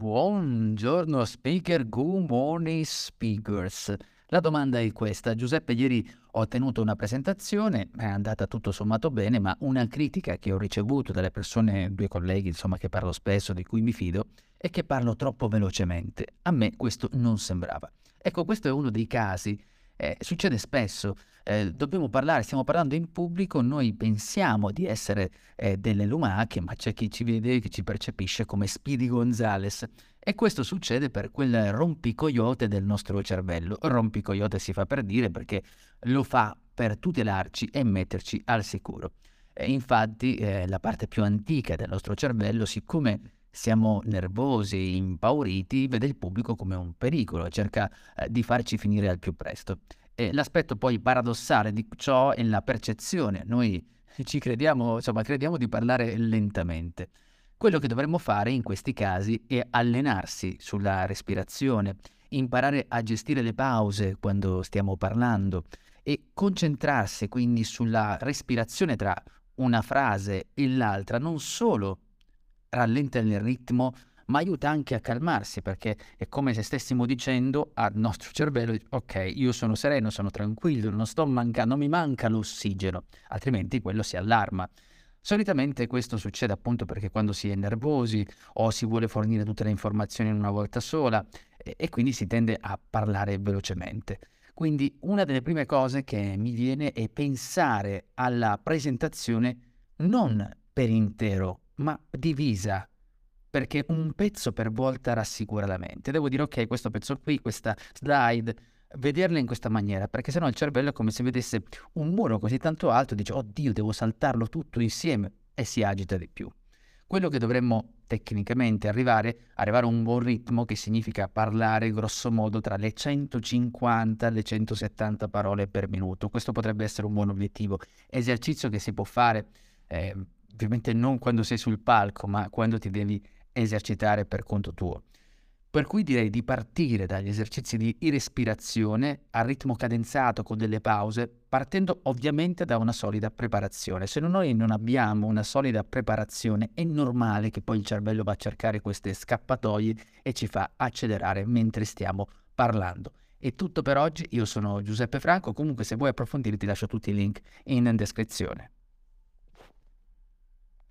Buongiorno speaker, good morning speakers. La domanda è questa. Giuseppe, ieri ho tenuto una presentazione, è andata tutto sommato bene, ma una critica che ho ricevuto dalle persone, due colleghi, insomma, che parlo spesso, di cui mi fido, è che parlo troppo velocemente. A me questo non sembrava. Ecco, questo è uno dei casi eh, succede spesso, eh, dobbiamo parlare, stiamo parlando in pubblico, noi pensiamo di essere eh, delle lumache, ma c'è chi ci vede, chi ci percepisce come Speedy Gonzales. E questo succede per quel rompicoyote del nostro cervello. Rompicoyote si fa per dire perché lo fa per tutelarci e metterci al sicuro. E infatti eh, la parte più antica del nostro cervello, siccome siamo nervosi, impauriti, vede il pubblico come un pericolo e cerca eh, di farci finire al più presto. E l'aspetto poi paradossale di ciò è la percezione. Noi ci crediamo, insomma, crediamo di parlare lentamente. Quello che dovremmo fare in questi casi è allenarsi sulla respirazione, imparare a gestire le pause quando stiamo parlando e concentrarsi quindi sulla respirazione tra una frase e l'altra, non solo rallenta il ritmo, ma aiuta anche a calmarsi perché è come se stessimo dicendo al nostro cervello, ok, io sono sereno, sono tranquillo, non sto mancando, non mi manca l'ossigeno, altrimenti quello si allarma. Solitamente questo succede appunto perché quando si è nervosi o si vuole fornire tutte le informazioni in una volta sola e, e quindi si tende a parlare velocemente. Quindi una delle prime cose che mi viene è pensare alla presentazione non per intero, ma divisa, perché un pezzo per volta rassicura la mente. Devo dire, ok, questo pezzo qui, questa slide, vederla in questa maniera, perché sennò il cervello è come se vedesse un muro così tanto alto, dice, oddio, devo saltarlo tutto insieme e si agita di più. Quello che dovremmo tecnicamente arrivare, arrivare a un buon ritmo che significa parlare grosso modo tra le 150 e le 170 parole per minuto. Questo potrebbe essere un buon obiettivo. Esercizio che si può fare eh, ovviamente non quando sei sul palco, ma quando ti devi esercitare per conto tuo. Per cui direi di partire dagli esercizi di respirazione a ritmo cadenzato con delle pause, partendo ovviamente da una solida preparazione. Se noi non abbiamo una solida preparazione, è normale che poi il cervello va a cercare queste scappatoie e ci fa accelerare mentre stiamo parlando. È tutto per oggi, io sono Giuseppe Franco, comunque se vuoi approfondire ti lascio tutti i link in descrizione.